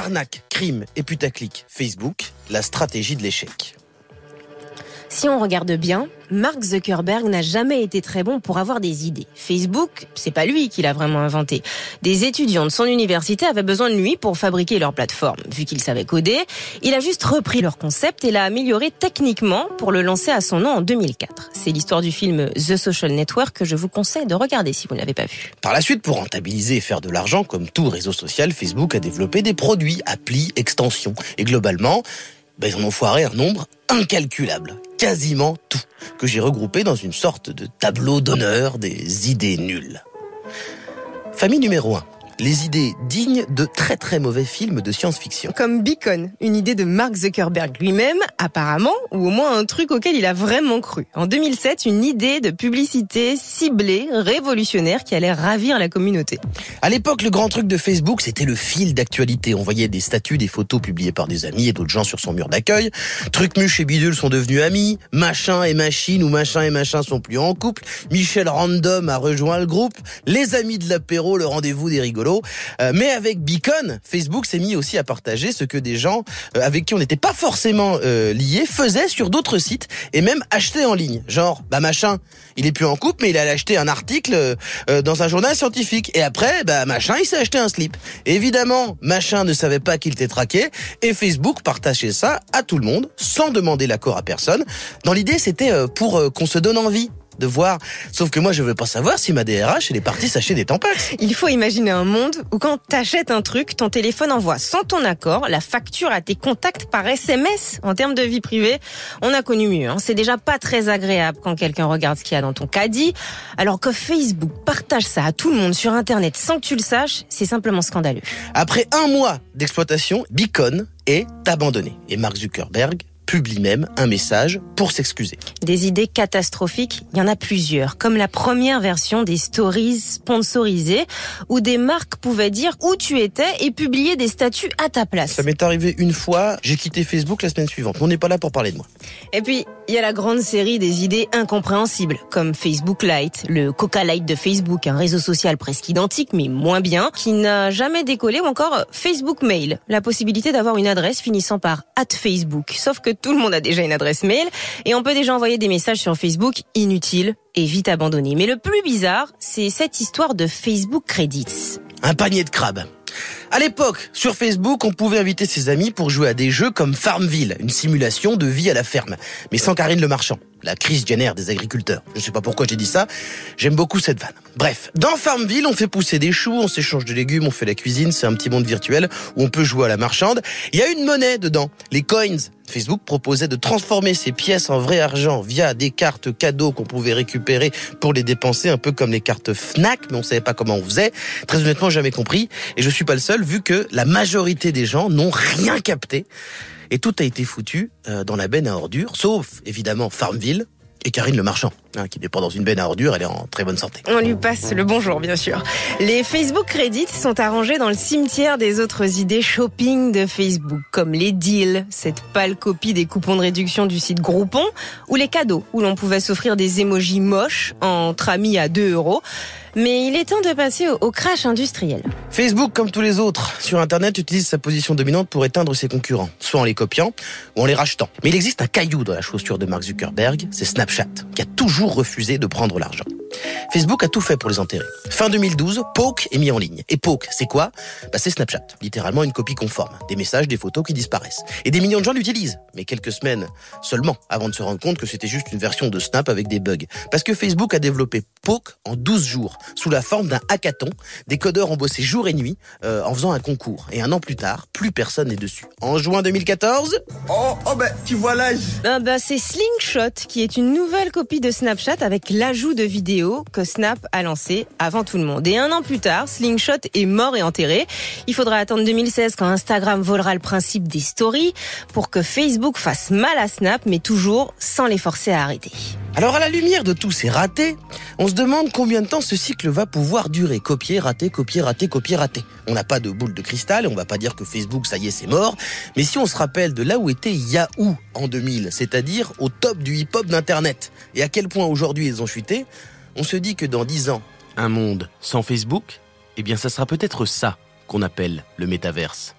Arnaque, crime et putaclic. Facebook, la stratégie de l'échec. Si on regarde bien, Mark Zuckerberg n'a jamais été très bon pour avoir des idées. Facebook, c'est pas lui qui l'a vraiment inventé. Des étudiants de son université avaient besoin de lui pour fabriquer leur plateforme. Vu qu'il savait coder, il a juste repris leur concept et l'a amélioré techniquement pour le lancer à son nom en 2004. C'est l'histoire du film The Social Network que je vous conseille de regarder si vous ne l'avez pas vu. Par la suite, pour rentabiliser et faire de l'argent, comme tout réseau social, Facebook a développé des produits, applis, extensions. Et globalement, ben, ils en ont foiré un nombre incalculable, quasiment tout, que j'ai regroupé dans une sorte de tableau d'honneur des idées nulles. Famille numéro 1 les idées dignes de très très mauvais films de science-fiction. Comme Beacon, une idée de Mark Zuckerberg lui-même, apparemment, ou au moins un truc auquel il a vraiment cru. En 2007, une idée de publicité ciblée, révolutionnaire, qui allait ravir la communauté. À l'époque, le grand truc de Facebook, c'était le fil d'actualité. On voyait des statuts, des photos publiées par des amis et d'autres gens sur son mur d'accueil. Trucmuche et Bidule sont devenus amis. Machin et Machine ou Machin et Machin sont plus en couple. Michel Random a rejoint le groupe. Les amis de l'apéro, le rendez-vous des rigolos. Euh, mais avec Beacon, Facebook s'est mis aussi à partager ce que des gens euh, avec qui on n'était pas forcément euh, liés faisaient sur d'autres sites et même achetaient en ligne. Genre, bah machin, il est plus en couple, mais il a acheté un article dans un journal scientifique. Et après, bah machin, il s'est acheté un slip. évidemment, machin ne savait pas qu'il était traqué et Facebook partageait ça à tout le monde sans demander l'accord à personne. Dans l'idée, c'était pour qu'on se donne envie de voir. Sauf que moi, je veux pas savoir si ma DRH, elle est partie s'acheter des tampax. Il faut imaginer un monde où quand t'achètes un truc, ton téléphone envoie sans ton accord la facture à tes contacts par SMS. En termes de vie privée, on a connu mieux. Hein. C'est déjà pas très agréable quand quelqu'un regarde ce qu'il y a dans ton caddie. Alors que Facebook partage ça à tout le monde sur Internet sans que tu le saches, c'est simplement scandaleux. Après un mois d'exploitation, Beacon est abandonné. Et Mark Zuckerberg publie même un message pour s'excuser. Des idées catastrophiques, il y en a plusieurs, comme la première version des stories sponsorisées, où des marques pouvaient dire où tu étais et publier des statuts à ta place. Ça m'est arrivé une fois, j'ai quitté Facebook la semaine suivante. On n'est pas là pour parler de moi. Et puis, il y a la grande série des idées incompréhensibles, comme Facebook Lite, le Coca Lite de Facebook, un réseau social presque identique mais moins bien, qui n'a jamais décollé, ou encore Facebook Mail, la possibilité d'avoir une adresse finissant par @Facebook. Sauf que tout le monde a déjà une adresse mail et on peut déjà envoyer des messages sur Facebook inutiles et vite abandonnés. Mais le plus bizarre, c'est cette histoire de Facebook Credits. Un panier de crabes. À l'époque, sur Facebook, on pouvait inviter ses amis pour jouer à des jeux comme Farmville, une simulation de vie à la ferme, mais sans Karine le Marchand la crise génère des agriculteurs. Je sais pas pourquoi j'ai dit ça. J'aime beaucoup cette vanne. Bref, dans Farmville, on fait pousser des choux, on s'échange de légumes, on fait la cuisine, c'est un petit monde virtuel où on peut jouer à la marchande. Il y a une monnaie dedans, les coins. Facebook proposait de transformer ces pièces en vrai argent via des cartes cadeaux qu'on pouvait récupérer pour les dépenser, un peu comme les cartes Fnac, mais on savait pas comment on faisait. Très honnêtement, jamais compris. Et je suis pas le seul, vu que la majorité des gens n'ont rien capté et tout a été foutu euh, dans la benne à ordures, sauf évidemment Farmville, et Karine le marchand, hein, qui n'est pas dans une benne à ordures, elle est en très bonne santé. On lui passe le bonjour, bien sûr. Les Facebook Credits sont arrangés dans le cimetière des autres idées shopping de Facebook, comme les deals, cette pâle copie des coupons de réduction du site Groupon, ou les cadeaux, où l'on pouvait s'offrir des émojis moches entre amis à 2 euros. Mais il est temps de passer au, crash industriel. Facebook, comme tous les autres sur Internet, utilise sa position dominante pour éteindre ses concurrents, soit en les copiant ou en les rachetant. Mais il existe un caillou dans la chaussure de Mark Zuckerberg, c'est Snapchat, qui a toujours refusé de prendre l'argent. Facebook a tout fait pour les enterrer. Fin 2012, Poke est mis en ligne. Et Poke, c'est quoi? Bah, C'est Snapchat, littéralement une copie conforme. Des messages, des photos qui disparaissent. Et des millions de gens l'utilisent, mais quelques semaines seulement, avant de se rendre compte que c'était juste une version de Snap avec des bugs. Parce que Facebook a développé Poke en 12 jours, sous la forme d'un hackathon. Des codeurs ont bossé jour et nuit euh, en faisant un concours. Et un an plus tard, plus personne n'est dessus. En juin 2014... Oh, oh ben, tu vois l'âge ah, bah, C'est Slingshot, qui est une nouvelle copie de Snapchat avec l'ajout de vidéos que Snap a lancé avant tout le monde. Et un an plus tard, Slingshot est mort et enterré. Il faudra attendre 2016 quand Instagram volera le principe des stories pour que Facebook fasse mal à Snap, mais toujours sans les forcer à arrêter. Alors à la lumière de tous ces ratés, on se demande combien de temps ce cycle va pouvoir durer. Copier, rater, copier, rater, copier, rater. On n'a pas de boule de cristal et on va pas dire que Facebook, ça y est, c'est mort. Mais si on se rappelle de là où était Yahoo en 2000, c'est-à-dire au top du hip-hop d'Internet, et à quel point aujourd'hui ils ont chuté, on se dit que dans 10 ans, un monde sans Facebook, eh bien ça sera peut-être ça qu'on appelle le métaverse.